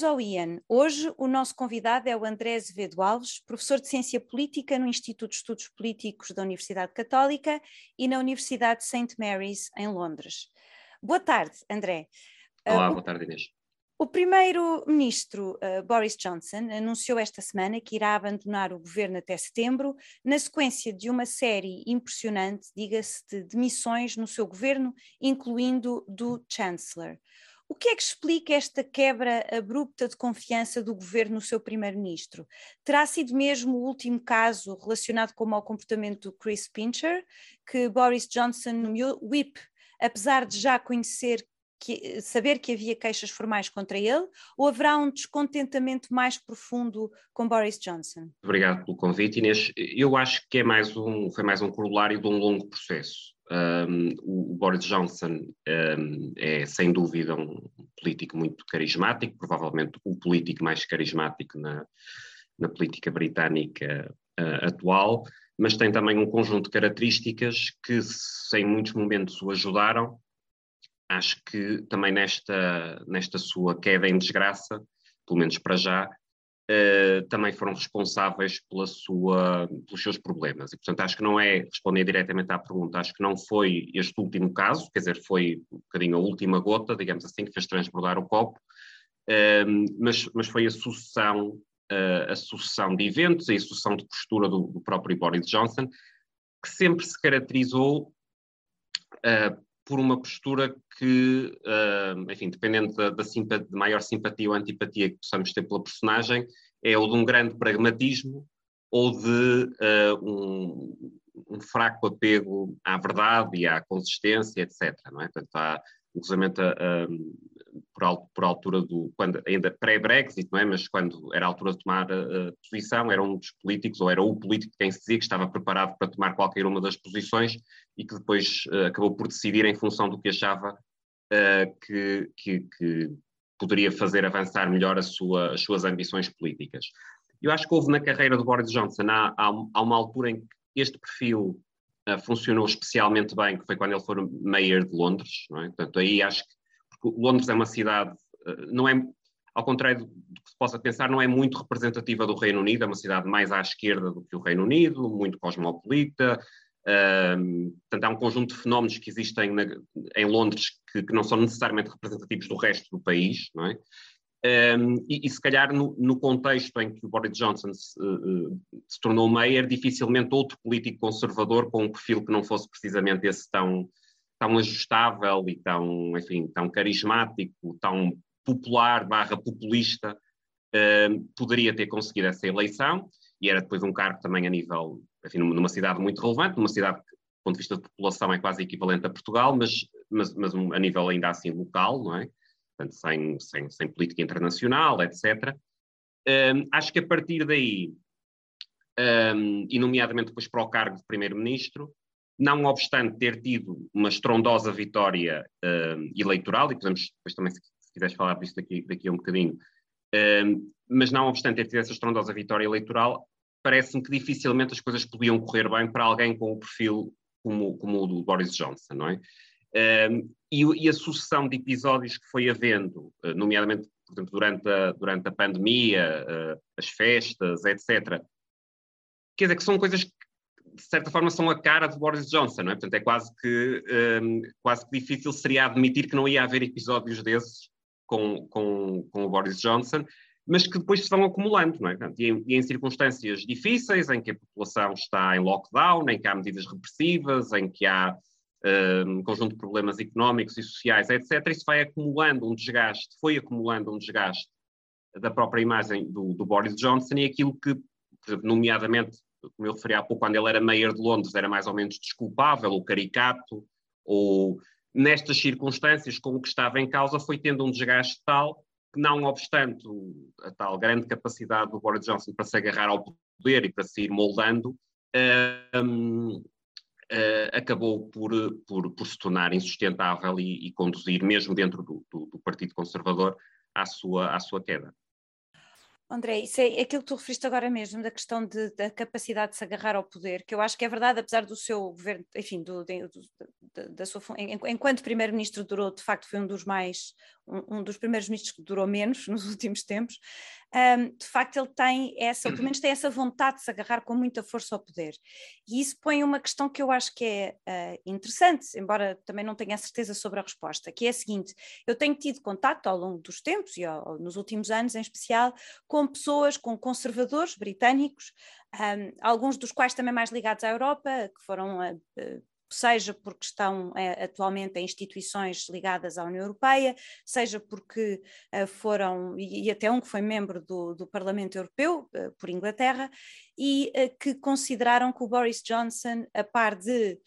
Bem-vindos ao IAN. Hoje o nosso convidado é o André Azevedo Alves, professor de Ciência Política no Instituto de Estudos Políticos da Universidade Católica e na Universidade St. Mary's, em Londres. Boa tarde, André. Olá, uh, boa tarde, Inês. O primeiro-ministro uh, Boris Johnson anunciou esta semana que irá abandonar o governo até setembro, na sequência de uma série impressionante, diga-se, de demissões no seu governo, incluindo do Chancellor. O que é que explica esta quebra abrupta de confiança do governo no seu primeiro-ministro? Terá sido mesmo o último caso relacionado com o mau comportamento do Chris Pincher, que Boris Johnson nomeou whip, apesar de já conhecer que, saber que havia queixas formais contra ele, ou haverá um descontentamento mais profundo com Boris Johnson? Obrigado pelo convite, Inês. Eu acho que é mais um, foi mais um corolário de um longo processo. Um, o, Boris Johnson um, é, sem dúvida, um político muito carismático, provavelmente o político mais carismático na, na política britânica uh, atual, mas tem também um conjunto de características que, se em muitos momentos o ajudaram, acho que também nesta, nesta sua queda em desgraça, pelo menos para já, uh, também foram responsáveis pela sua, pelos seus problemas. E, portanto, acho que não é responder diretamente à pergunta, acho que não foi este último caso, quer dizer, foi um bocadinho a última gota, digamos assim, que fez transbordar o copo, uh, mas, mas foi a sucessão, uh, a sucessão de eventos e a sucessão de postura do, do próprio Boris Johnson, que sempre se caracterizou uh, por uma postura que, uh, enfim, dependendo da, da simpatia, de maior simpatia ou antipatia que possamos ter pela personagem, é ou de um grande pragmatismo ou de uh, um, um, fraco apego à verdade e à consistência, etc. Não é? Portanto, há, inclusive, por, por altura do, quando, ainda pré-Brexit, é? Mas quando era a altura de tomar a, posição, era um dos políticos, ou era o político quem se dizia que estava preparado para tomar qualquer uma das posições e que depois uh, acabou por decidir em função do que achava uh, que, que, que, poderia fazer avançar melhor sua, as suas ambições políticas. Eu acho que houve na carreira do Boris Johnson, há, há, uma altura em que este perfil uh, funcionou especialmente bem, que foi quando ele foi mayor de Londres, é? Portanto, aí acho que Londres é uma cidade, eh, não é, ao contrário do que se possa pensar, não é muito representativa do Reino Unido, é uma cidade mais à esquerda do que o Reino Unido, muito cosmopolita. Um, portanto, há um conjunto de fenómenos que existem na, em Londres que, que, não são necessariamente representativos do resto do país, não é? Um, e, e, se calhar no, no, contexto em que o Boris Johnson se, uh, se, tornou mayor, dificilmente outro político conservador com um perfil que não fosse precisamente esse tão, tão ajustável e tão, enfim, tão carismático, tão popular barra populista, uh, poderia ter conseguido essa eleição e era depois um cargo também a nível, enfim, numa cidade muito relevante, numa cidade que, do ponto de vista de população, é quase equivalente a Portugal, mas, mas, mas a nível ainda assim local, não é? Portanto, sem, sem, sem política internacional, etc. Um, acho que a partir daí, um, e nomeadamente depois para o cargo de primeiro-ministro, não obstante ter tido uma estrondosa vitória uh, eleitoral, e podemos depois também, se, se quiseres falar disso daqui, daqui a um bocadinho, uh, mas não obstante ter tido essa estrondosa vitória eleitoral, parece-me que dificilmente as coisas podiam correr bem para alguém com o perfil como, como o do Boris Johnson, não é? Uh, e, e, a sucessão de episódios que foi havendo, nomeadamente por exemplo, durante, a, durante a pandemia, as festas, etc., quer dizer que são coisas que de certa forma, são a cara de Boris Johnson, não é? Portanto, é quase que, um, quase que difícil seria admitir que não ia haver episódios desses com, com, com o Boris Johnson, mas que depois se vão acumulando, não é? Portanto, e, em, e, em, circunstâncias difíceis, em que a população está em lockdown, em que há medidas repressivas, em que há hum, um conjunto de problemas económicos e sociais, etc., isso vai acumulando um desgaste, foi acumulando um desgaste da própria imagem do, do Boris Johnson e aquilo que, nomeadamente, como eu referi há pouco, quando ele era mayor de Londres, era mais ou menos desculpável, ou caricato, ou nestas circunstâncias, com o que estava em causa, foi tendo um desgaste tal que, não obstante a tal grande capacidade do Boris Johnson para se agarrar ao poder e para se ir moldando, um, uh, eh, acabou por, por, por, se tornar insustentável e, e conduzir, mesmo dentro do, do, do, Partido Conservador, à sua, à sua queda. André, isso é aquilo que tu referiste agora mesmo, da questão de, da capacidade de se agarrar ao poder, que eu acho que é verdade, apesar do seu governo, enfim, do, do, da sua, enquanto primeiro-ministro durou, de facto foi um dos mais, um, um dos primeiros ministros que durou menos nos últimos tempos, um, de facto ele tem essa, ou pelo menos tem essa vontade de se agarrar com muita força ao poder. E isso põe uma questão que eu acho que é uh, interessante, embora também não tenha certeza sobre a resposta, que é a seguinte, eu tenho tido contato ao longo dos tempos, e ao, nos últimos anos em especial, com pessoas, com conservadores britânicos, um, alguns dos quais também mais ligados à Europa, que foram uh, seja porque estão é, atualmente em instituições ligadas à União Europeia, seja porque uh, foram, e, e, até um que foi membro do, do Parlamento Europeu, uh, por Inglaterra, e que consideraram que o Boris Johnson, a par de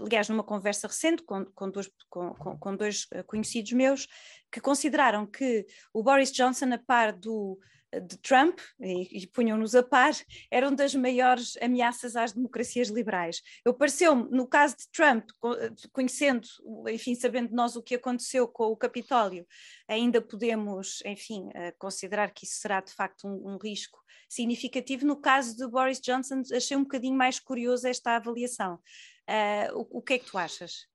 aliás, numa conversa recente com, com, dois, com, com, dois conhecidos meus, que consideraram que o Boris Johnson, a par do de Trump, e, e punham-nos a par, eram das maiores ameaças às democracias liberais. Eu pareceu-me, no caso de Trump, conhecendo, enfim, sabendo nós o que aconteceu com o Capitólio, ainda podemos, enfim, eh, considerar que isso será de facto um, um risco significativo. No caso de Boris Johnson, achei um bocadinho mais curioso esta avaliação. Uh, o, o que é que tu achas?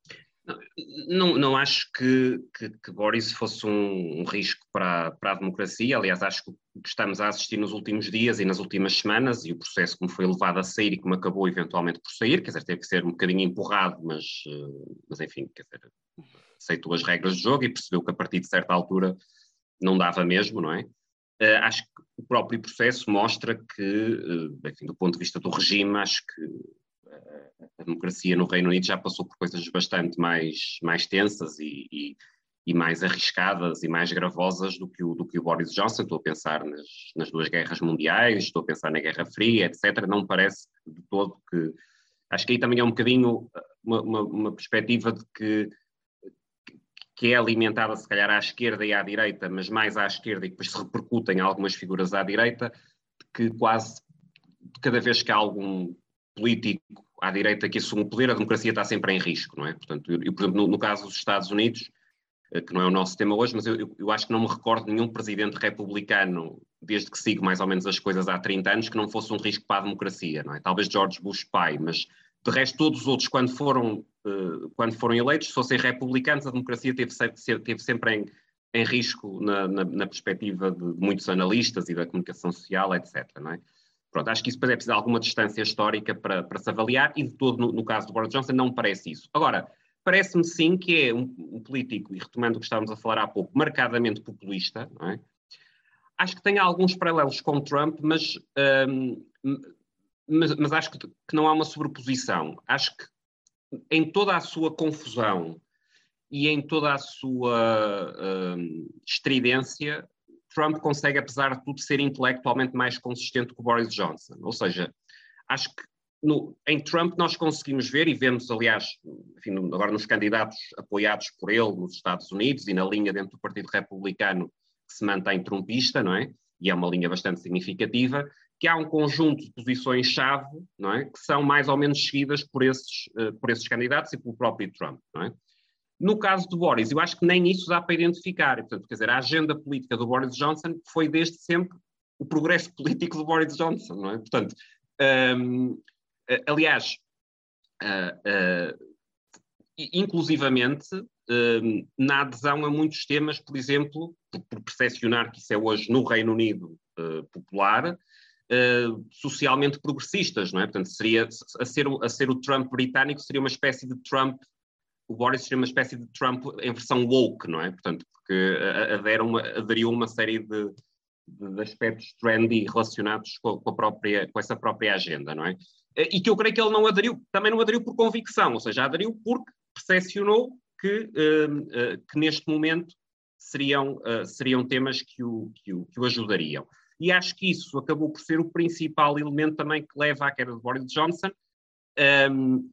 Não, não acho que, que, que Boris fosse um, um risco para, para, a democracia. Aliás, acho que o que estamos a assistir nos últimos dias e nas últimas semanas, e o processo como foi levado a sair e como acabou eventualmente por sair, quer dizer, teve que ser um bocadinho empurrado, mas, eh, mas enfim, quer dizer, aceitou as regras do jogo e percebeu que a partir de certa altura não dava mesmo, não é? Uh, acho que o próprio processo mostra que, uh, enfim, do ponto de vista do regime, acho que a democracia no Reino Unido já passou por coisas bastante mais, mais tensas e, e, e mais arriscadas e mais gravosas do que, o, do que o Boris Johnson. Estou a pensar nas, nas duas guerras mundiais, estou a pensar na Guerra Fria, etc. Não parece de todo que. Acho que aí também é um bocadinho uma, uma, uma perspectiva de que que é alimentada se calhar à esquerda e à direita, mas mais à esquerda e depois se repercutem algumas figuras à direita, que quase cada vez que há algum político à direita que assume o poder, a democracia está sempre em risco, não é? Portanto, eu, por exemplo, no, no, caso dos Estados Unidos, eh, que não é o nosso tema hoje, mas eu, eu, acho que não me recordo nenhum presidente republicano, desde que sigo mais ou menos as coisas há 30 anos, que não fosse um risco para a democracia, não é? Talvez George Bush pai, mas de resto todos os outros, quando foram, uh, quando foram eleitos, se fossem republicanos, a democracia teve, teve sempre em, em risco na, na, na perspectiva de muitos analistas e da comunicação social, etc, não é? Pronto, acho que isso depois é preciso alguma distância histórica para, para se avaliar e de todo, no, no caso do Boris Johnson, não parece isso. Agora, parece-me sim que é um, um, político, e retomando o que estávamos a falar há pouco, marcadamente populista, é? Acho que tem alguns paralelos com Trump, mas, um, mas, mas, acho que, que, não há uma sobreposição. Acho que em toda a sua confusão e em toda a sua um, estridência, Trump consegue, apesar de tudo, ser intelectualmente mais consistente que o Boris Johnson. Ou seja, acho que no, em Trump nós conseguimos ver, e vemos, aliás, enfim, agora nos candidatos apoiados por ele nos Estados Unidos e na linha dentro do Partido Republicano que se mantém trumpista, não é? E é uma linha bastante significativa, que há um conjunto de posições-chave, não é? Que são mais ou menos seguidas por esses, uh, por esses candidatos e pelo próprio Trump, não é? No caso do Boris, eu acho que nem isso dá para identificar. Portanto, quer dizer, a agenda política do Boris Johnson foi desde sempre o progresso político do Boris Johnson, não é? Portanto, um, aliás, uh, uh, inclusivamente, um, na adesão a muitos temas, por exemplo, por, por percepcionar que isso é hoje no Reino Unido uh, popular, socialmente progressistas, não é? Portanto, seria, a ser, a ser o Trump britânico, seria uma espécie de Trump o Boris seria uma espécie de Trump em versão woke, não é? Portanto, porque aderiu uma, aderiu uma série de, de, aspectos trendy relacionados com, a própria, com essa própria agenda, não é? E que eu creio que ele não aderiu, também não aderiu por convicção, ou seja, aderiu porque percepcionou que, uh, que neste momento seriam, seriam temas que o, que, o, que o ajudariam. E acho que isso acabou por ser o principal elemento também que leva à queda de Boris Johnson, um,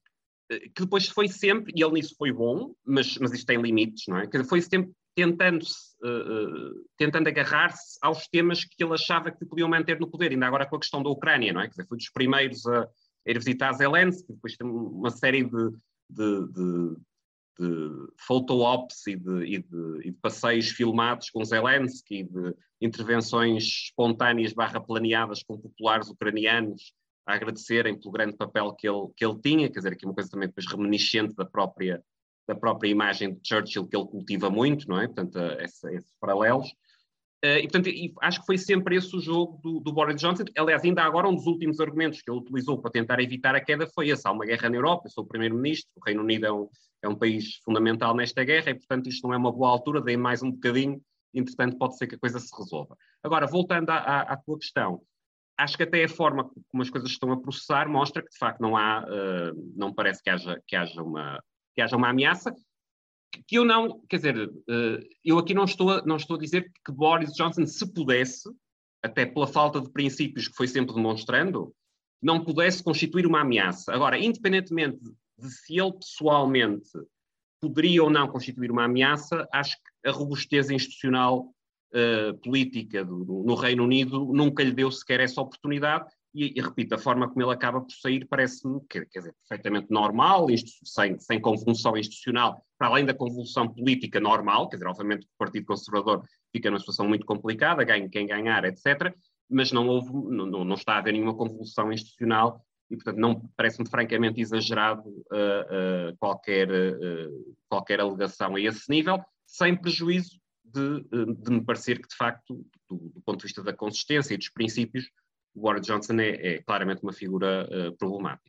que depois foi sempre, e ele nisso foi bom, mas, mas isto tem limites, não é? Que foi sempre tentando, uh, tentando agarrar-se aos temas que ele achava que podiam manter no poder, ainda agora com a questão da Ucrânia, não é? Quer dizer, foi dos primeiros a ir visitar Zelensky, depois tem uma série de, de, de, de photo-ops e e, e de, passeios filmados com Zelensky, de intervenções espontâneas barra planeadas com populares ucranianos a agradecerem pelo grande papel que ele, que ele tinha, quer dizer, aqui uma coisa também depois reminiscente da própria, da própria imagem de Churchill que ele cultiva muito, não é? Portanto, essa, esses paralelos. Uh, e, portanto, e acho que foi sempre esse o jogo do, do, Boris Johnson. Aliás, ainda agora, um dos últimos argumentos que ele utilizou para tentar evitar a queda foi esse: há uma guerra na Europa, eu sou o primeiro-ministro, o Reino Unido é um, é um país fundamental nesta guerra e, portanto, isto não é uma boa altura, dei mais um bocadinho, entretanto, pode ser que a coisa se resolva. Agora, voltando à, à, à tua questão, acho que até a forma como as coisas estão a processar mostra que, de facto, não há, uh, não parece que haja, que haja uma que haja uma ameaça, que eu não, quer dizer, uh, eu aqui não estou, a, não estou a dizer que Boris Johnson, se pudesse, até pela falta de princípios que foi sempre demonstrando, não pudesse constituir uma ameaça. Agora, independentemente de se ele pessoalmente poderia ou não constituir uma ameaça, acho que a robustez institucional uh, política do, do, no Reino Unido nunca lhe deu sequer essa oportunidade. E, e repito, a forma como ele acaba por sair parece-me quer, quer dizer, perfeitamente normal, sem, sem convulsão institucional, para além da convulsão política normal, quer dizer, obviamente o Partido Conservador fica numa situação muito complicada, ganha quem ganhar, etc., mas não, houve, não, não está a haver nenhuma convulsão institucional e, portanto, não parece-me francamente exagerado uh, uh, qualquer, uh, qualquer alegação a esse nível, sem prejuízo de, de me parecer que, de facto, do, do, ponto de vista da consistência e dos princípios, o Boris Johnson é, é claramente uma figura problemática.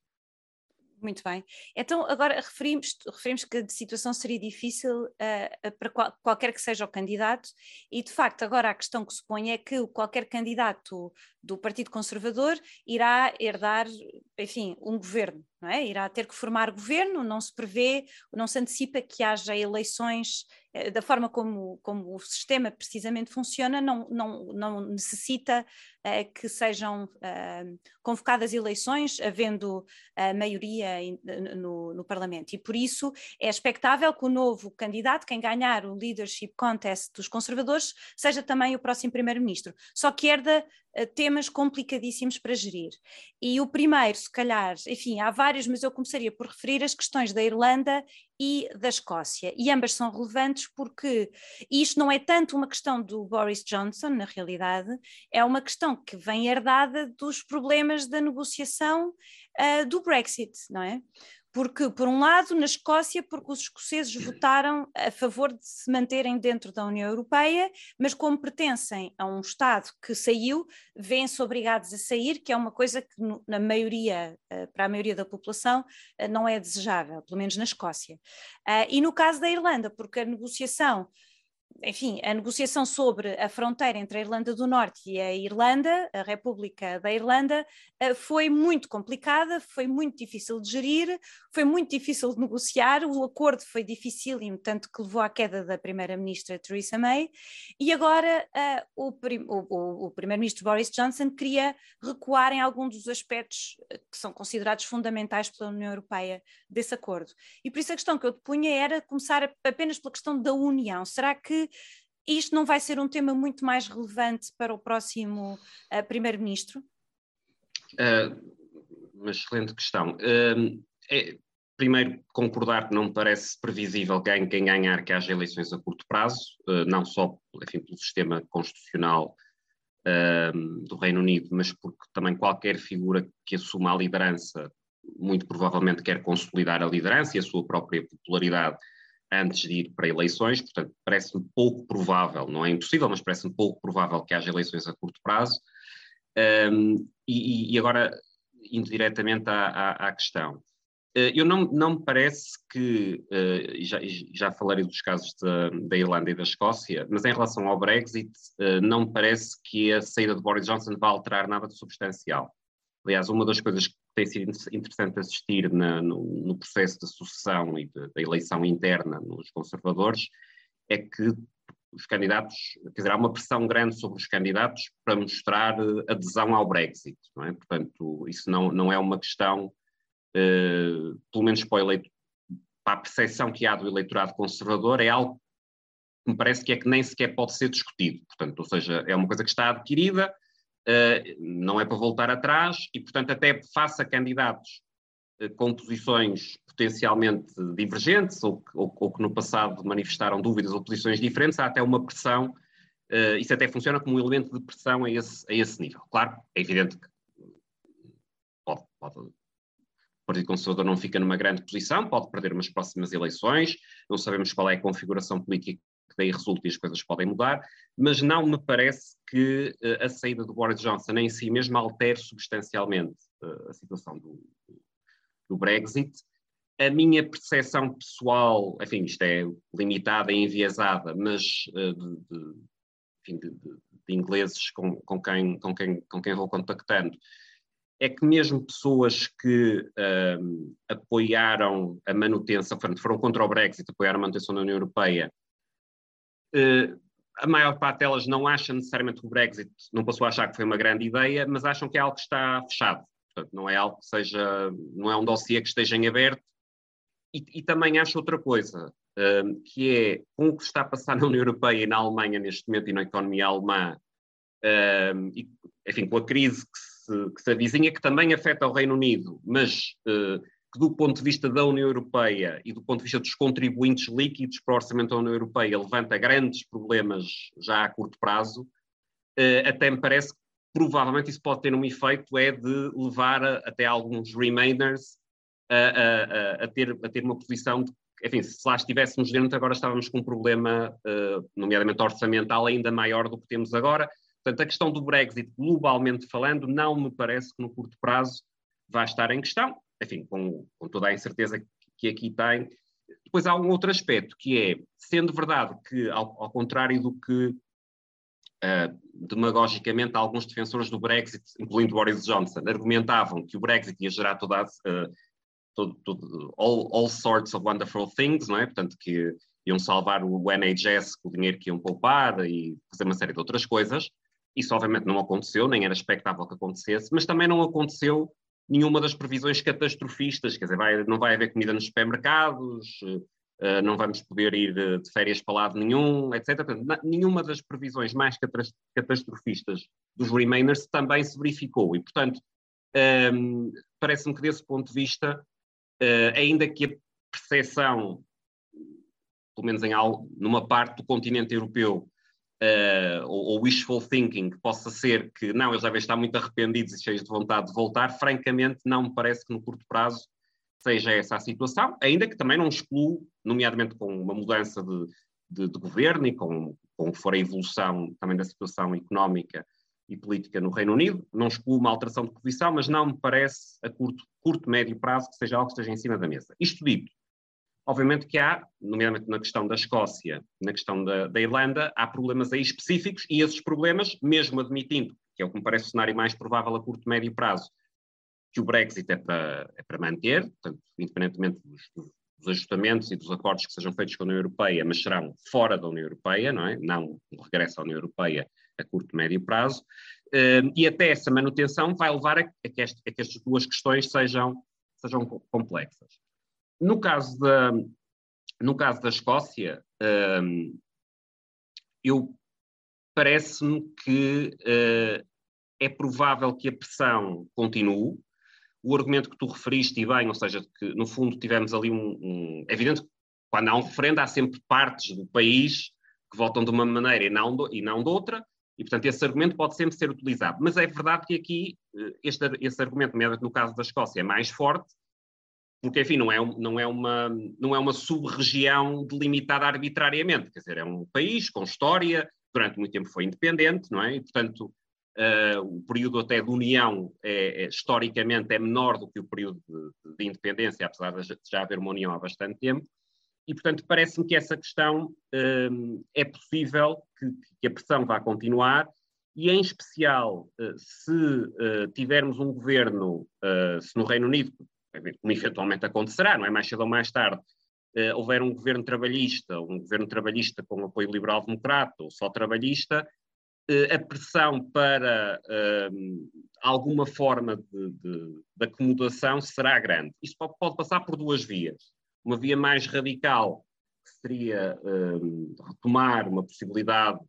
Muito bem. Então, agora referimos, referimos que a situação seria difícil uh, para qual, qualquer que seja o candidato, e de facto, agora a questão que se põe é que qualquer candidato do Partido Conservador irá herdar, enfim, um governo, não é? Irá ter que formar governo, não se prevê, não se antecipa que haja eleições eh, da forma como, como o sistema precisamente funciona, não, não, não necessita uh, que sejam uh, convocadas eleições, havendo a maioria in, no, no, Parlamento. E por isso é expectável que o novo candidato, quem ganhar o leadership contest dos conservadores, seja também o próximo primeiro-ministro. Só que herda temas complicadíssimos para gerir. E o primeiro, se calhar, enfim, há vários, mas eu começaria por referir as questões da Irlanda e da Escócia. E ambas são relevantes porque isto não é tanto uma questão do Boris Johnson, na realidade, é uma questão que vem herdada dos problemas da negociação uh, do Brexit, não é? Porque, por um lado, na Escócia, porque os escoceses votaram a favor de se manterem dentro da União Europeia, mas como pertencem a um Estado que saiu, vêm-se obrigados a sair, que é uma coisa que, na maioria, eh, para a maioria da população, eh, não é desejável, pelo menos na Escócia. Eh, e no caso da Irlanda, porque a negociação enfim, a negociação sobre a fronteira entre a Irlanda do Norte e a Irlanda, a República da Irlanda, eh, foi muito complicada, foi muito difícil de gerir, foi muito difícil de negociar, o acordo foi difícil, tanto que levou à queda da primeira-ministra Theresa May, e agora uh, o, prim o, o primeiro-ministro Boris Johnson queria recuar em algum dos aspectos eh, que são considerados fundamentais pela União Europeia desse acordo. E por isso a questão que eu te punha era começar apenas pela questão da União. Será que isto não vai ser um tema muito mais relevante para o próximo uh, Primeiro-Ministro? Uh, uma excelente questão. Uh, é, primeiro, concordar que não me parece previsível quem, quem ganhar que haja eleições a curto prazo, uh, não só enfim, pelo sistema constitucional do Reino Unido, mas porque também qualquer figura que assuma a liderança muito provavelmente quer consolidar a liderança e a sua própria popularidade antes de ir para eleições, portanto, parece-me pouco provável, não é impossível, mas parece-me pouco provável que haja eleições a curto prazo. Um, e, e, agora, indo diretamente à, à, à questão, uh, eu não, não me parece que, uh, já, já falarei dos casos da, da, Irlanda e da Escócia, mas em relação ao Brexit, uh, não me parece que a saída de Boris Johnson vá alterar nada de substancial. Aliás, uma das coisas que tem sido interessante assistir na, no, no, processo de sucessão e da eleição interna nos conservadores é que os candidatos, quer dizer, há uma pressão grande sobre os candidatos para mostrar eh, adesão ao Brexit, não é? Portanto, isso não, não é uma questão, eh, pelo menos para, eleito, para a percepção que há do eleitorado conservador, é algo que me parece que é que nem sequer pode ser discutido. Portanto, ou seja, é uma coisa que está adquirida, não é para voltar atrás e, portanto, até faça candidatos com posições potencialmente divergentes ou, ou, ou, que no passado manifestaram dúvidas ou posições diferentes, há até uma pressão, uh, isso até funciona como um elemento de pressão a esse, a esse nível. Claro, é evidente que pode, pode, o Partido Conservador não fica numa grande posição, pode perder umas próximas eleições, não sabemos qual é a configuração política daí resulta e as coisas podem mudar, mas não me parece que uh, a saída do Boris Johnson em si mesmo altere substancialmente uh, a situação do, do Brexit. A minha percepção pessoal, enfim, isto é limitada e enviesada, mas uh, de, de, de, de, ingleses com, com, quem, com, quem, com quem vou contactando, é que mesmo pessoas que uh, apoiaram a manutenção, foram contra o Brexit, apoiaram a manutenção da União Europeia, a maior parte delas não acha necessariamente que o Brexit, não passou a achar que foi uma grande ideia, mas acham que é algo que está fechado. Portanto, não é algo que seja, não é um dossiê que esteja em aberto, e, e também acho outra coisa, um, que é com o que está a passar na União Europeia e na Alemanha neste momento e na economia alemã, um, e, enfim, com a crise que se, que se avizinha, que também afeta o Reino Unido, mas uh, que do ponto de vista da União Europeia e do ponto de vista dos contribuintes líquidos para o orçamento da União Europeia levanta grandes problemas já a curto prazo, uh, até me parece que provavelmente isso pode ter um efeito é de levar a, até alguns remainers a, a, a, ter, a ter uma posição de enfim, se lá estivéssemos dentro, agora estávamos com um problema, uh, nomeadamente orçamental, ainda maior do que temos agora. Portanto, a questão do Brexit, globalmente falando, não me parece que no curto prazo vai estar em questão, enfim, com, com toda a incerteza que aqui tem. Depois há um outro aspecto, que é, sendo verdade que, ao, ao contrário do que uh, demagogicamente alguns defensores do Brexit, incluindo Boris Johnson, argumentavam que o Brexit ia gerar toda a, uh, todo, todo, all, all sorts of wonderful things, não é? Portanto, que iam salvar o NHS com o dinheiro que iam poupar e fazer uma série de outras coisas. Isso obviamente não aconteceu, nem era expectável que acontecesse, mas também não aconteceu nenhuma das previsões catastrofistas, quer dizer, vai, não vai haver comida nos supermercados, uh, não vamos poder ir de férias para lado nenhum, etc. Portanto, nenhuma das previsões mais catastrofistas dos Remainers também se verificou e, portanto, um, ehm, parece-me que desse ponto de vista uh, ainda que a percepção, pelo menos em numa parte do continente europeu, uh, ou, ou, wishful thinking, possa ser que não, eles devem estar muito arrependidos e cheios de vontade de voltar, francamente não me parece que no curto prazo seja essa a situação, ainda que também não excluo, nomeadamente com uma mudança de, de, de governo e com, com for a evolução também da situação económica e política no Reino Unido. Não excluo uma alteração de posição, mas não me parece a curto, curto, médio prazo que seja algo que esteja em cima da mesa. Isto dito, obviamente que há, nomeadamente na questão da Escócia, na questão da, da Irlanda, há problemas aí específicos e esses problemas, mesmo admitindo, que é o que me parece o cenário mais provável a curto, médio prazo, que o Brexit é para, é para manter, portanto, independentemente dos, dos ajustamentos e dos acordos que sejam feitos com a União Europeia, mas serão fora da União Europeia, não é? Não o regresso à União Europeia a curto e médio prazo, uh, e até essa manutenção vai levar a, que, este, a, que, estas duas questões sejam, sejam complexas. No caso da, no caso da Escócia, uh, eu parece-me que uh, é provável que a pressão continue. O argumento que tu referiste, e bem, ou seja, que no fundo tivemos ali um, um. É evidente que quando há um referendo, há sempre partes do país que votam de uma maneira e não, e não de outra, e, portanto, esse argumento pode sempre ser utilizado. Mas é verdade que aqui eh, este, esse argumento, no caso da Escócia, é mais forte, porque, enfim, não é, não é, uma, não é uma sub-região delimitada arbitrariamente. Quer dizer, é um país com história, durante muito tempo foi independente, não é? E, portanto, uh, o período até de união, é, é, historicamente, é menor do que o período de, de independência, apesar de já haver uma união há bastante tempo. E, portanto, parece-me que essa questão um, é possível que, que, a pressão vá continuar, e, em especial, uh, se uh, tivermos um governo, uh, se no Reino Unido, como eventualmente acontecerá, não é mais cedo ou mais tarde, houver um governo trabalhista, um governo trabalhista com apoio liberal-democrata ou só trabalhista, a pressão para hum, alguma forma de, de, de, acomodação será grande. Isso pode, pode passar por duas vias uma via mais radical, que seria retomar uma possibilidade,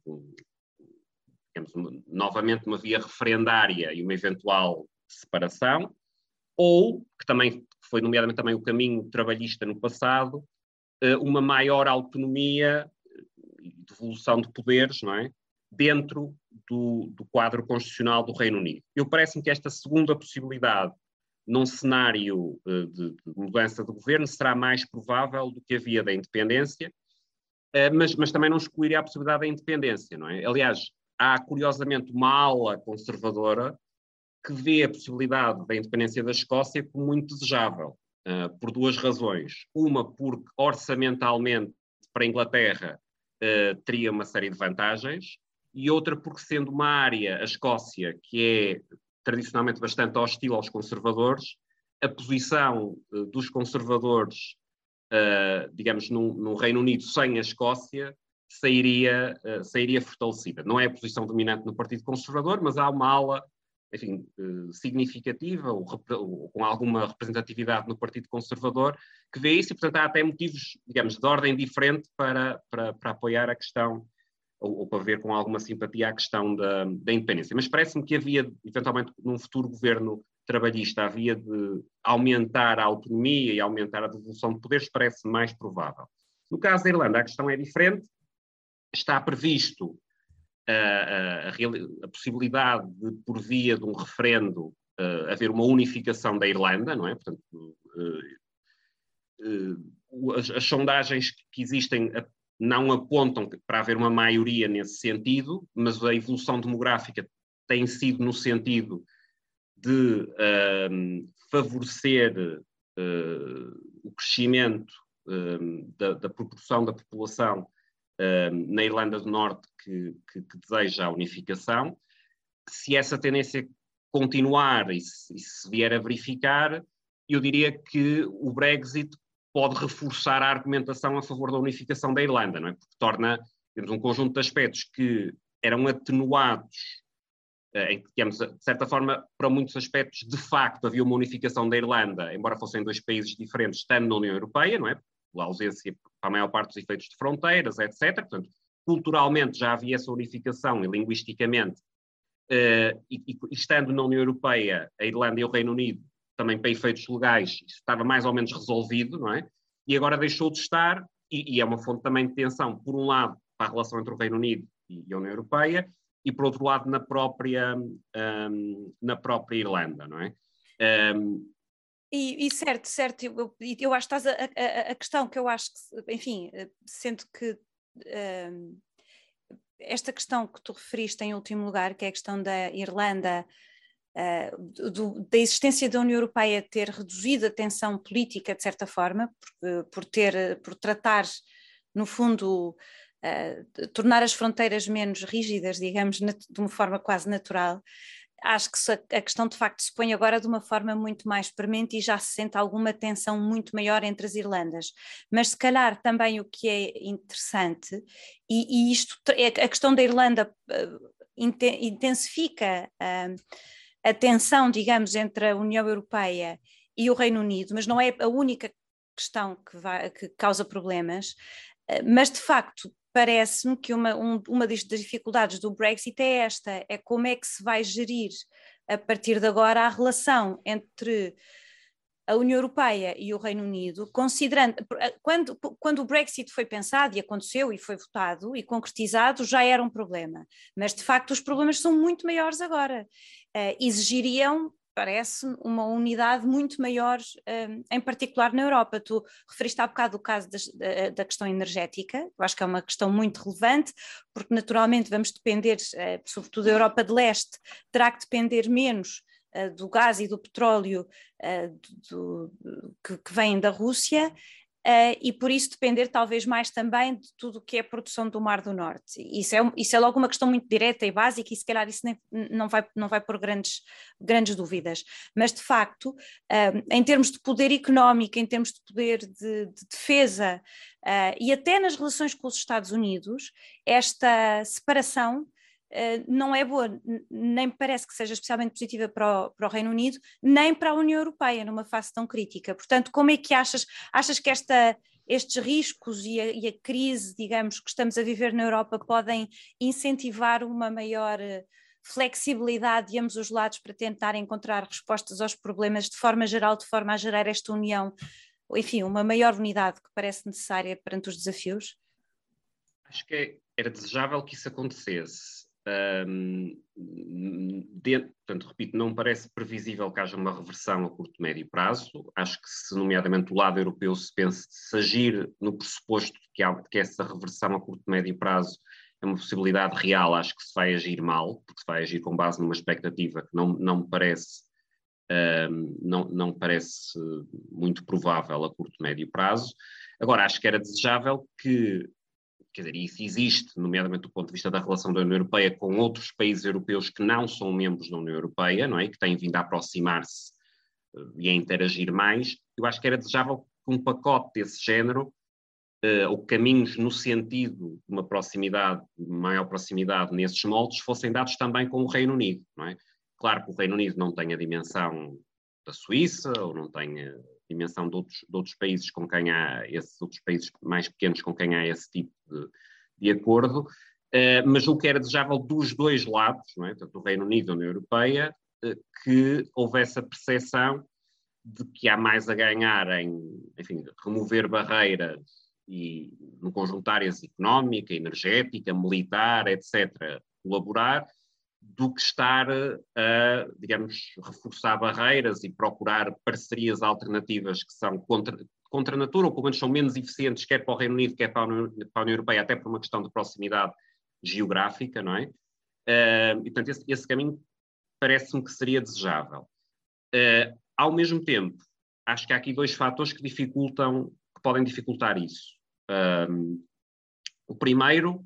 digamos, uma, novamente uma via referendária e uma eventual separação, ou, que também foi nomeadamente também o caminho trabalhista no passado, uh, uma maior autonomia e devolução de poderes, não é? Dentro do, do quadro constitucional do Reino Unido. Eu parece-me que esta segunda possibilidade, num cenário uh, de, de, mudança de governo, será mais provável do que a via da independência, mas, mas também não excluiria a possibilidade da independência, não é? Aliás, há curiosamente uma ala conservadora que vê a possibilidade da independência da Escócia como muito desejável, uh, por duas razões. Uma, porque orçamentalmente para a Inglaterra uh, teria uma série de vantagens, e outra, porque sendo uma área, a Escócia, que é tradicionalmente bastante hostil aos conservadores, a posição uh, dos conservadores, digamos, num, num Reino Unido sem a Escócia, sairia, sairia fortalecida. Não é a posição dominante no Partido Conservador, mas há uma ala enfim, uh, significativa ou, ou, com alguma representatividade no Partido Conservador que vê isso e, portanto, há até motivos, digamos, de ordem diferente para, para, para apoiar a questão ou, ou, para ver com alguma simpatia a questão da, da independência. Mas parece-me que havia, eventualmente, num futuro governo trabalhista, havia de aumentar a autonomia e aumentar a devolução de poderes, parece mais provável. No caso da Irlanda, a questão é diferente, está previsto a, a, a, possibilidade de, por via de um referendo, uh, haver uma unificação da Irlanda, não é? Portanto, uh, uh, as, as, sondagens que existem não apontam para haver uma maioria nesse sentido, mas a evolução demográfica tem sido no sentido de favorecer o crescimento da, da proporção da população na Irlanda do Norte que, que, que, deseja a unificação. Se essa tendência continuar e se, e se vier a verificar, eu diria que o Brexit pode reforçar a argumentação a favor da unificação da Irlanda, não é? Porque torna temos um conjunto de aspectos que eram atenuados, eh, em que, digamos, de certa forma, para muitos aspectos, de facto, havia uma unificação da Irlanda, embora fossem dois países diferentes, estando na União Europeia, não é? Pela ausência para a maior parte dos efeitos de fronteiras, etc. Portanto, culturalmente já havia essa unificação e linguisticamente, uh, e, e, estando na União Europeia, a Irlanda e o Reino Unido, também para efeitos legais, estava mais ou menos resolvido, não é? E agora deixou de estar, e, e é uma fonte também de tensão, por um lado, para a relação entre o Reino Unido e a União Europeia, e por outro lado, na própria, um, na própria Irlanda, não é? Um, e, e, certo, certo, eu, eu acho que estás a, a, a, questão que eu acho que, enfim, eh, sendo que uh, esta questão que tu referiste em último lugar, que é a questão da Irlanda, uh, do, da existência da União Europeia ter reduzido a tensão política, de certa forma, por, por ter, por tratar, no fundo, uh, tornar as fronteiras menos rígidas, digamos, de uma forma quase natural acho que a questão de facto se põe agora de uma forma muito mais premente e já se sente alguma tensão muito maior entre as Irlandas. Mas se calhar também o que é interessante, e, e isto, é a questão da Irlanda uh, intensifica uh, a tensão, digamos, entre a União Europeia e o Reino Unido, mas não é a única questão que, vai, que causa problemas, uh, mas de facto parece-me que uma, um, uma das dificuldades do Brexit é esta: é como é que se vai gerir a partir de agora a relação entre a União Europeia e o Reino Unido, considerando eh, quando, quando o Brexit foi pensado e aconteceu e foi votado e concretizado, já era um problema, mas de facto os problemas são muito maiores agora. Uh, exigiriam parece uma unidade muito maior, um, em particular na Europa. Tu referiste há bocado o caso da, questão energética, eu acho que é uma questão muito relevante, porque naturalmente vamos depender, uh, sobretudo a Europa de Leste, terá que depender menos uh, do gás e do petróleo uh, do, do, que, que vêm da Rússia, Uh, e por isso depender talvez mais também de tudo o que é produção do Mar do Norte. Isso é, isso é logo uma questão muito direta e básica e se calhar isso nem, não, vai, não vai pôr grandes, grandes dúvidas. Mas de facto, uh, em termos de poder económico, em termos de poder de, de defesa uh, e até nas relações com os Estados Unidos, esta separação não é boa, nem parece que seja especialmente positiva para o, para o, Reino Unido, nem para a União Europeia numa fase tão crítica. Portanto, como é que achas, achas que esta, estes riscos e a, e a, crise, digamos, que estamos a viver na Europa podem incentivar uma maior flexibilidade de ambos os lados para tentar encontrar respostas aos problemas de forma geral, de forma a gerar esta união, enfim, uma maior unidade que parece necessária perante os desafios? Acho que era desejável que isso acontecesse. Um, de, portanto, repito, não parece previsível que haja uma reversão a curto e médio prazo. Acho que, se, nomeadamente, o lado europeu se pense se agir no pressuposto que, há, que essa reversão a curto e médio prazo é uma possibilidade real, acho que se vai agir mal, porque se vai agir com base numa expectativa que não, não parece, um, não, não parece muito provável a curto e médio prazo. Agora, acho que era desejável que quer dizer, isso existe, nomeadamente do ponto de vista da relação da União Europeia com outros países europeus que não são membros da União Europeia, não é? que têm vindo a aproximar-se uh, e a interagir mais, eu acho que era desejável que um pacote desse género, uh, ou caminhos no sentido de uma proximidade, maior proximidade nesses moldes, fossem dados também com o Reino Unido, não é? Claro que o Reino Unido não tem a dimensão da Suíça, ou não tem a dimensão de outros, de outros países com quem há, esses outros países mais pequenos com quem há esse tipo de, de acordo, uh, mas o que era desejável dos dois lados, não é? tanto do Reino Unido e da União Europeia, uh, que houvesse a percepção de que há mais a ganhar em, enfim, remover barreiras e no conjunto de áreas económica, energética, militar, etc., colaborar, do que estar a, digamos, reforçar barreiras e procurar parcerias alternativas que são contra, contra a natura, ou pelo menos são menos eficientes, quer para o Reino Unido, quer para a União, para a União Europeia, até por uma questão de proximidade geográfica, não é? Uh, e, portanto, esse, esse caminho parece-me que seria desejável. Uh, ao mesmo tempo, acho que há aqui dois fatores que dificultam, que podem dificultar isso. Uh, o primeiro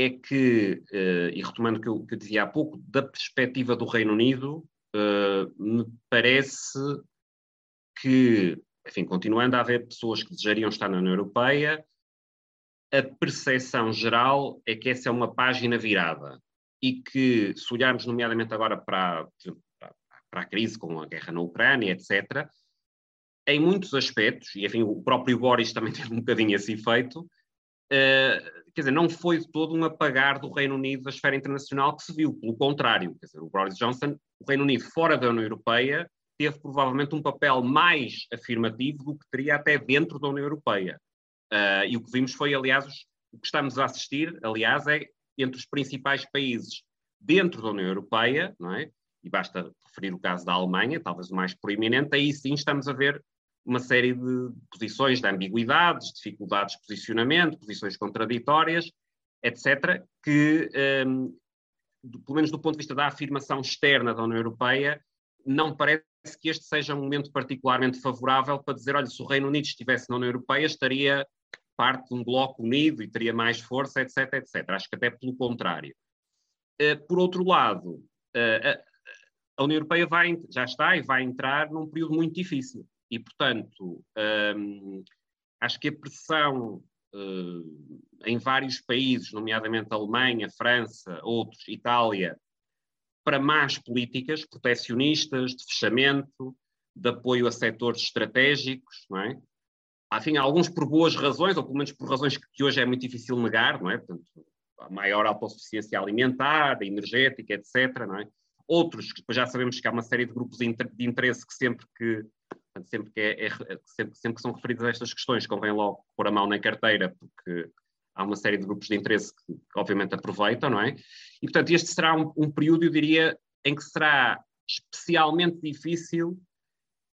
é que, uh, e retomando o que eu, que eu, dizia há pouco, da perspectiva do Reino Unido, uh, me parece que, enfim, continuando a haver pessoas que desejariam estar na União Europeia, a percepção geral é que essa é uma página virada e que, se olharmos nomeadamente agora para, para a crise com a guerra na Ucrânia, etc., em muitos aspectos, e enfim, o próprio Boris também teve um bocadinho esse efeito, quer dizer, não foi de todo um apagar do Reino Unido da esfera internacional que se viu, pelo contrário, quer dizer, o Boris Johnson, o Reino Unido fora da União Europeia, teve provavelmente um papel mais afirmativo do que teria até dentro da União Europeia. Uh, e o que vimos foi, aliás, os, o que estamos a assistir, aliás, é entre os principais países dentro da União Europeia, não é? E basta referir o caso da Alemanha, talvez o mais proeminente, aí sim estamos a ver uma série de posições de ambiguidades, dificuldades de posicionamento, posições contraditórias, etc., que, um, pelo menos do ponto de vista da afirmação externa da União Europeia, não parece que este seja um momento particularmente favorável para dizer, olha, se o Reino Unido estivesse na União Europeia, estaria parte de um bloco unido e teria mais força, etc., etc. Acho que até pelo contrário. Uh, por outro lado, uh, a União Europeia vai, já está e vai entrar num período muito difícil. E, portanto, um, acho que a pressão uh, em vários países, nomeadamente Alemanha, França, outros, Itália, para más políticas protecionistas, de fechamento, de apoio a setores estratégicos, não é? Enfim, alguns por boas razões, ou pelo menos por razões que hoje é muito difícil negar, não é? Portanto, a maior autossuficiência alimentar, energética, etc. Não é? Outros, que depois já sabemos que há uma série de grupos de interesse que sempre que sempre que, é, é, sempre, sempre que são referidas estas questões, convém logo pôr a mão na carteira, porque há uma série de grupos de interesse que obviamente aproveitam, não é? E, portanto, este será um, um, período, eu diria, em que será especialmente difícil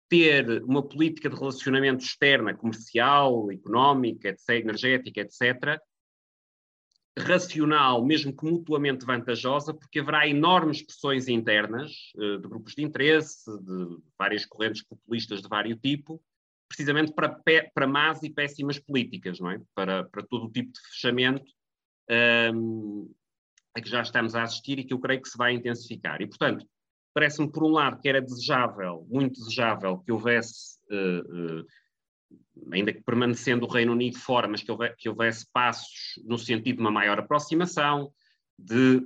ter uma política de relacionamento externa, comercial, económica, etc., energética, etc., racional, mesmo que mutuamente vantajosa, porque haverá enormes pressões internas uh, de grupos de interesse, de várias correntes populistas de vários tipo, precisamente para, para más e péssimas políticas, não é? Para, para todo o tipo de fechamento um, ehm, a que já estamos a assistir e que eu creio que se vai intensificar. E, portanto, parece-me, por um lado, que era desejável, muito desejável, que houvesse uh, uh, ainda que permanecendo o Reino Unido fora, mas que houvesse, passos no sentido de uma maior aproximação, de,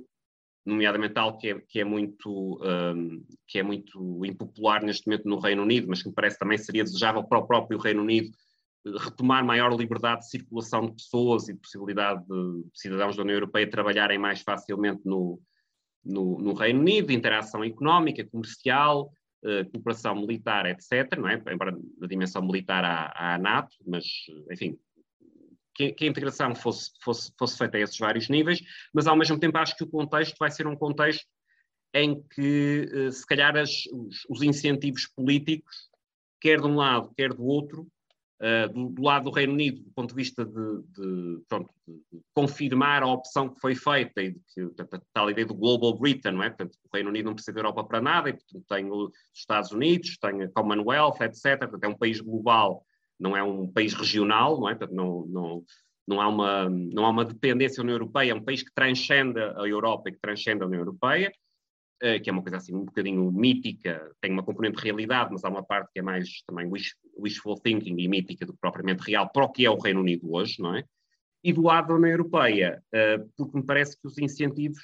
nomeadamente algo que é, que é, muito, um, que é muito impopular neste momento no Reino Unido, mas que me parece também seria desejável para o próprio Reino Unido eh, retomar maior liberdade de circulação de pessoas e de possibilidade de cidadãos da União Europeia trabalharem mais facilmente no, no, no Reino Unido, interação económica, comercial, cooperação militar, etc. Não é? Embora na dimensão militar há, a NATO, mas, enfim, que, que, a integração fosse, fosse, fosse feita a esses vários níveis, mas ao mesmo tempo acho que o contexto vai ser um contexto em que, uh, se calhar, as, os, os incentivos políticos, quer de um lado, quer do outro, Uh, do, do, lado do Reino Unido, do ponto de vista de, de, pronto, de, confirmar a opção que foi feita e de que tal ideia do Global Britain, não é? Portanto, o Reino Unido não precisa da Europa para nada, e portanto tem os Estados Unidos, tem a Commonwealth, etc. Portanto, é um país global, não é um país regional, não é? Portanto, não, não, não, há uma, não há uma dependência da União Europeia, é um país que transcende a Europa e que transcende a União Europeia. Eh, que é uma coisa assim um bocadinho mítica, tem uma componente de realidade, mas há uma parte que é mais também wish, wishful thinking e mítica do que propriamente real para o que é o Reino Unido hoje, não é? E do lado da União Europeia, eh, porque me parece que os incentivos,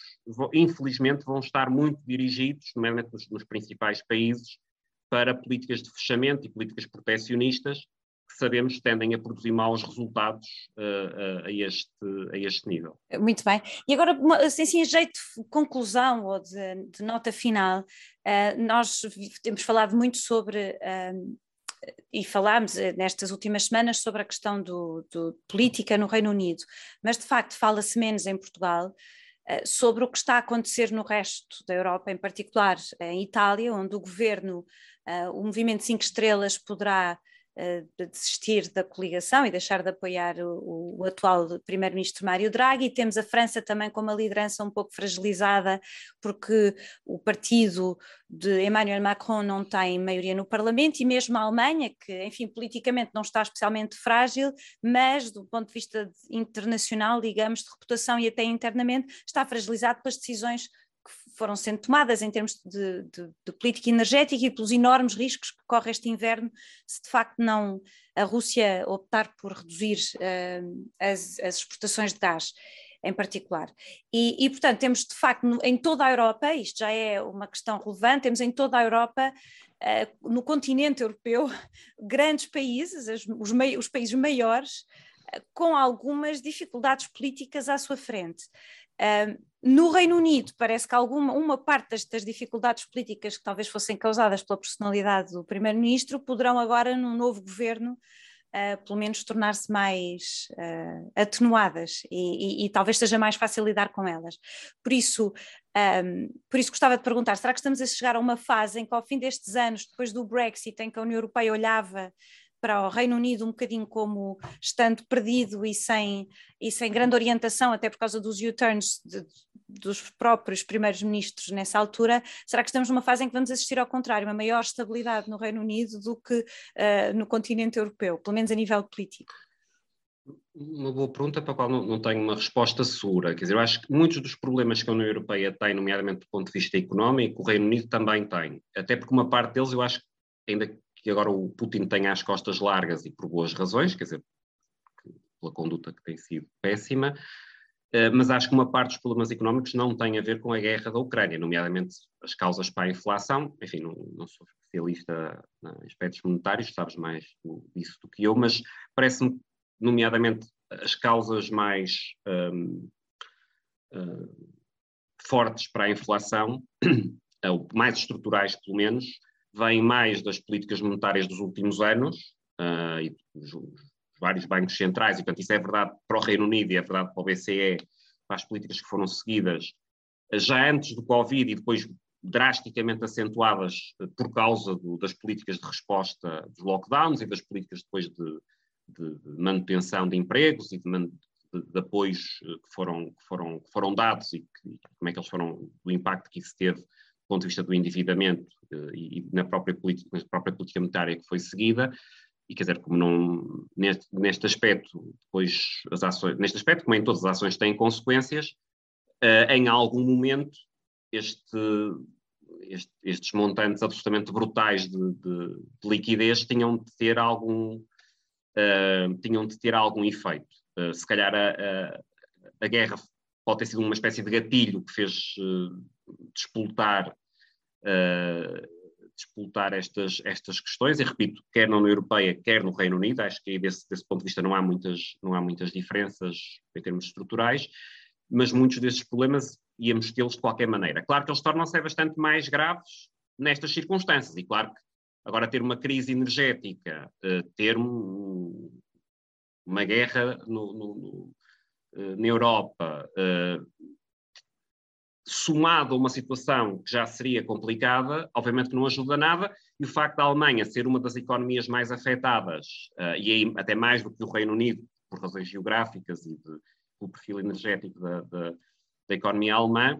infelizmente, vão estar muito dirigidos, nomeadamente nos, nos principais países, para políticas de fechamento e políticas proteccionistas, que sabemos tendem a produzir maus resultados uh, uh, a, este, a este nível. Muito bem. E agora, assim, assim, jeito de conclusão ou de, de nota final, uh, nós temos falado muito sobre e falámos nestas últimas semanas sobre a questão do, do política no Reino Unido, mas de facto fala-se menos em Portugal sobre o que está a acontecer no resto da Europa, em particular em Itália, onde o governo, o Movimento Cinco Estrelas, poderá de desistir da coligação e deixar de apoiar o, o atual primeiro-ministro Mário Draghi. Temos a França também com uma liderança um pouco fragilizada, porque o partido de Emmanuel Macron não tem maioria no Parlamento, e mesmo a Alemanha, que, enfim, politicamente não está especialmente frágil, mas do ponto de vista internacional, digamos, de reputação e até internamente, está fragilizado pelas decisões foram sendo tomadas em termos de, de, de, política energética e pelos enormes riscos que corre este inverno se de facto não a Rússia optar por reduzir uh, as, as, exportações de gás em particular. E, e, portanto, temos de facto em toda a Europa, isto já é uma questão relevante, temos em toda a Europa, uh, no continente europeu, grandes países, as, os, mei, os países maiores, uh, com algumas dificuldades políticas à sua frente. No Reino Unido, parece que alguma uma parte destas dificuldades políticas que talvez fossem causadas pela personalidade do Primeiro-Ministro poderão agora, num novo governo, uh, pelo menos tornar-se mais uh, atenuadas e, e, e, talvez seja mais fácil lidar com elas. Por isso, um, por isso gostava de perguntar: será que estamos a chegar a uma fase em que, ao fim destes anos, depois do Brexit, em que a União Europeia olhava para o Reino Unido um bocadinho como estando perdido e sem, e sem grande orientação, até por causa dos U-turns dos próprios primeiros ministros nessa altura, será que estamos numa fase em que vamos assistir ao contrário, uma maior estabilidade no Reino Unido do que uh, no continente europeu, pelo menos a nível político? Uma boa pergunta para a qual não, não, tenho uma resposta segura. Quer dizer, eu acho que muitos dos problemas que a União Europeia tem, nomeadamente do ponto de vista económico, o Reino Unido também tem. Até porque uma parte deles, eu acho que ainda que agora o Putin tenha as costas largas e por boas razões, quer dizer, pela conduta que tem sido péssima, eh, mas acho que uma parte dos problemas económicos não tem a ver com a guerra da Ucrânia, nomeadamente as causas para a inflação. Enfim, não, não sou especialista em aspectos monetários, sabes mais disso do que eu, mas parece-me, nomeadamente, as causas mais um, uh, fortes para a inflação, mais estruturais pelo menos, vem mais das políticas monetárias dos últimos anos uh, e dos, vários bancos centrais, e portanto isso é verdade para o Reino Unido e é verdade para o BCE, para as políticas que foram seguidas já antes do Covid e depois drasticamente acentuadas por causa do, das políticas de resposta dos lockdowns e das políticas depois de, de, manutenção de empregos e de, de, de apoios que foram, que, foram, que foram dados e que, como é que eles foram, do impacto que isso teve ponto de vista do endividamento uh, e, na própria, política, na própria política monetária que foi seguida, e quer dizer, como não, neste, neste aspecto, depois as ações, neste aspecto, como em todas as ações têm consequências, uh, em algum momento este, este, estes montantes absolutamente brutais de, de, de, liquidez tinham de ter algum, uh, tinham de ter algum efeito. Uh, se calhar a, a, a, guerra pode ter sido uma espécie de gatilho que fez despoltar disputar estas, estas questões, e repito, quer na União Europeia, quer no Reino Unido, acho que desse, desse ponto de vista não há, muitas, não há muitas diferenças em termos estruturais, mas muitos desses problemas íamos tê-los de qualquer maneira. Claro que eles tornam-se bastante mais graves nestas circunstâncias, e claro que agora ter uma crise energética, uh, ter um, uma guerra no, no, uh, na Europa, somado a uma situação que já seria complicada, obviamente que não ajuda nada, e o facto da Alemanha ser uma das economias mais afetadas, e aí até mais do que o Reino Unido, por razões geográficas e de, pelo perfil energético da, da, da economia alemã,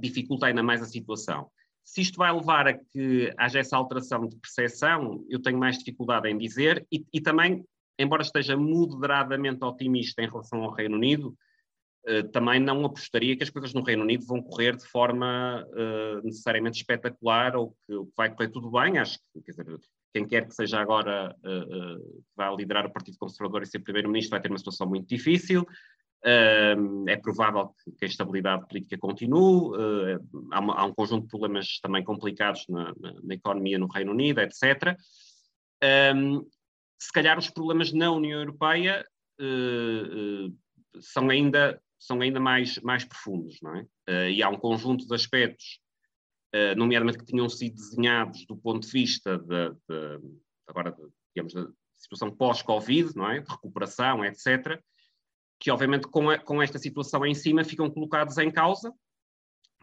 dificulta ainda mais a situação. Se isto vai levar a que haja essa alteração de percepção, eu tenho mais dificuldade em dizer, e, e também, embora esteja moderadamente otimista em relação ao Reino Unido, uh, também não apostaria que as coisas no Reino Unido vão correr de forma uh, necessariamente espetacular ou que, que, vai correr tudo bem. Acho que, quer dizer, quem quer que seja agora uh, uh, vai liderar o Partido Conservador e ser Primeiro-Ministro vai ter uma situação muito difícil. Uh, é provável que, que, a estabilidade política continue, há, um conjunto de problemas também complicados na, na, economia no Reino Unido, etc. Um, se calhar os problemas na União Europeia são ainda, são ainda mais, mais profundos, não é? e há um conjunto de aspectos, nomeadamente que tinham sido desenhados do ponto de vista de, de agora, de, digamos, da situação pós-Covid, não é? De recuperação, etc., que obviamente com, a, com esta situação em cima ficam colocados em causa.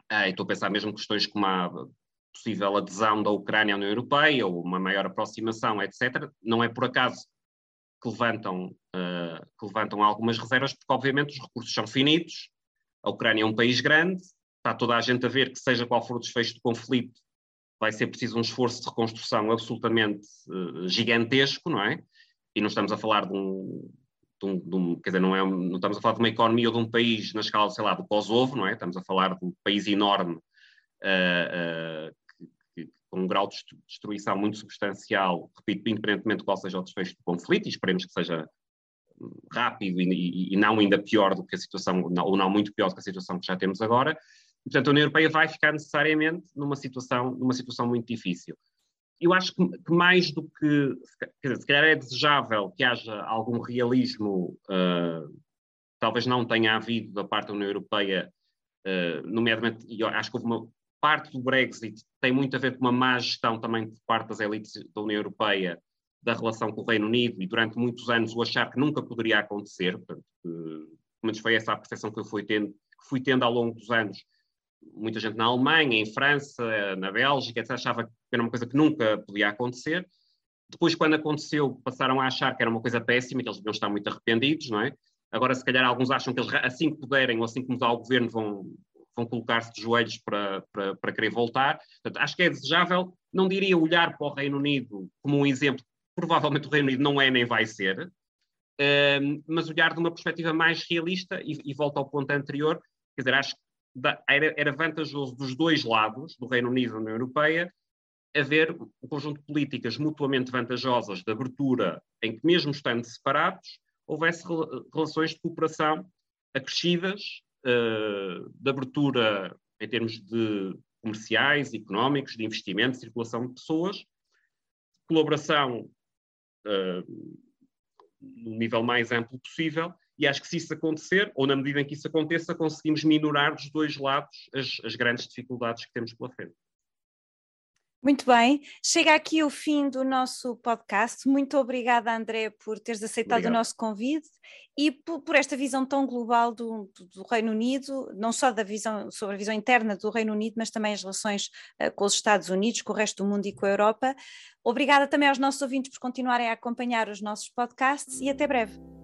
Ah, estou a pensar mesmo questões como a possível adesão da Ucrânia à União Europeia ou uma maior aproximação, etc. Não é por acaso que levantam, uh, que levantam algumas reservas, porque obviamente os recursos são finitos, a Ucrânia é um país grande, está toda a gente a ver que seja qual for o desfecho do conflito, vai ser preciso um esforço de reconstrução absolutamente uh, gigantesco, não é? E não estamos a falar de um, de um, de um, quer dizer, não, é, não estamos a falar de uma economia ou de um país na escala, sei lá, do Kosovo, não é? Estamos a falar de um país enorme uh, uh, com um grau de destruição muito substancial, repito, independentemente de qual seja o desfecho do conflito, e esperemos que seja rápido e, e, não ainda pior do que a situação, ou não muito pior do que a situação que já temos agora. Portanto, a União Europeia vai ficar necessariamente numa situação, numa situação muito difícil eu acho que, que, mais do que, quer dizer, se calhar é desejável que haja algum realismo, uh, talvez não tenha havido da parte da União Europeia, uh, nomeadamente, e acho que houve uma parte do Brexit tem muito a ver com uma má gestão também por parte das elites da União Europeia da relação com o Reino Unido e durante muitos anos o achar que nunca poderia acontecer, portanto, pelo menos foi essa a percepção que eu fui tendo, fui tendo ao longo dos anos, muita gente na Alemanha, em França, na Bélgica, etc., achava que era uma coisa que nunca podia acontecer. Depois, quando aconteceu, passaram a achar que era uma coisa péssima, que eles deviam estar muito arrependidos, não é? Agora, se calhar, alguns acham que eles, assim que puderem, ou assim que mudar o governo, vão, vão colocar-se de joelhos para, para, para querer voltar. Portanto, acho que é desejável, não diria olhar para o Reino Unido como um exemplo, provavelmente o Reino Unido não é nem vai ser, mas olhar de uma perspectiva mais realista e, e volta ao ponto anterior, quer dizer, acho que era, era vantajoso dos dois lados, do Reino Unido e da União Europeia, haver um conjunto de políticas mutuamente vantajosas de abertura, em que, mesmo estando separados, houvesse relações de cooperação acrescidas, uh, de abertura em termos de comerciais, económicos, de investimento, de circulação de pessoas, colaboração uh, no nível mais amplo possível e acho que se isso acontecer, ou na medida em que isso aconteça, conseguimos minorar dos dois lados as, as grandes dificuldades que temos pela frente. Muito bem, chega aqui o fim do nosso podcast. Muito obrigada, André, por teres aceitado Obrigado. o nosso convite e por, por esta visão tão global do, do, Reino Unido, não só da visão sobre a visão interna do Reino Unido, mas também as relações uh, com os Estados Unidos, com o resto do mundo e com a Europa. Obrigada também aos nossos ouvintes por continuarem a acompanhar os nossos podcasts e até breve.